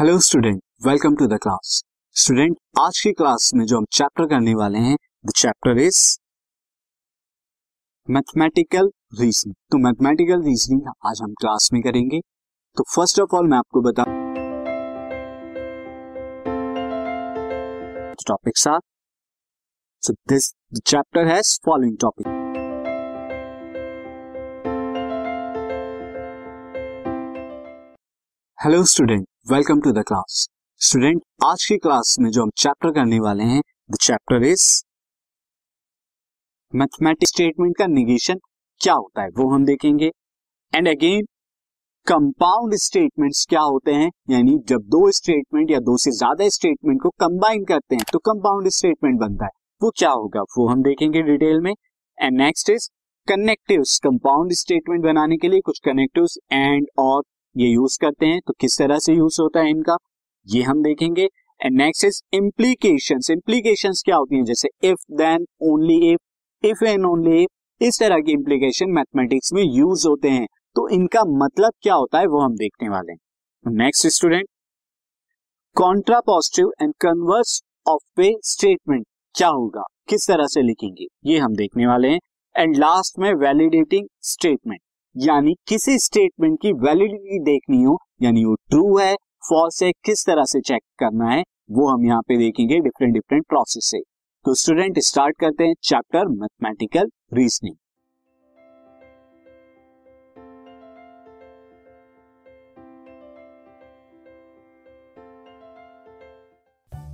Hello student welcome to the class student आज की class में जो हम चैप्टर करने वाले हैं the chapter is mathematical reasoning तो मैथमेटिकल रीजनिंग आज हम क्लास में करेंगे। तो फ़र्स्ट ऑफ़ ऑल मैं आपको बता टॉपिक साथ so this chapter has following topic hello student welcome to the class student आज की क्लास में जो हम चैप्टर करने वाले हैं the chapter is mathematics statement का निगेशन क्या होता है, वो हम देखेंगे. एंड अगेन कंपाउंड स्टेटमेंट्स क्या होते हैं, यानी जब दो स्टेटमेंट या दो से ज़्यादा स्टेटमेंट को कंबाइन करते हैं तो कंपाउंड स्टेटमेंट बनता है. वो क्या होगा, वो हम देखेंगे डिटेल में. And next is connective compound statement बनाने के लिए कुछ कनेक्टिव एंड और ये यूज़ करते हैं तो किस तरह से यूज़ होता है इनका? ये हम देखेंगे। And next is implication implication क्या होती है? जैसे if then only if if and only if इस तरह की इम्प्लीकेशन मैथमेटिक्स में यूज़ होते हैं। तो इनका मतलब क्या होता है, वो हम देखने वाले हैं। Next student contrapositive and converse of a statement क्या होगा? किस तरह से लिखेंगे? ये हम देखने वाले हैं। एंड लास्ट में वैलिडेटिंग स्टेटमेंट यानी किसी स्टेटमेंट की वैलिडिटी देखनी हो, यानी वो ट्रू है फॉल्स है, किस तरह से चेक करना है, वो हम यहाँ पे देखेंगे डिफरेंट डिफरेंट प्रोसेस से। तो स्टूडेंट स्टार्ट करते हैं chapter mathematical reasoning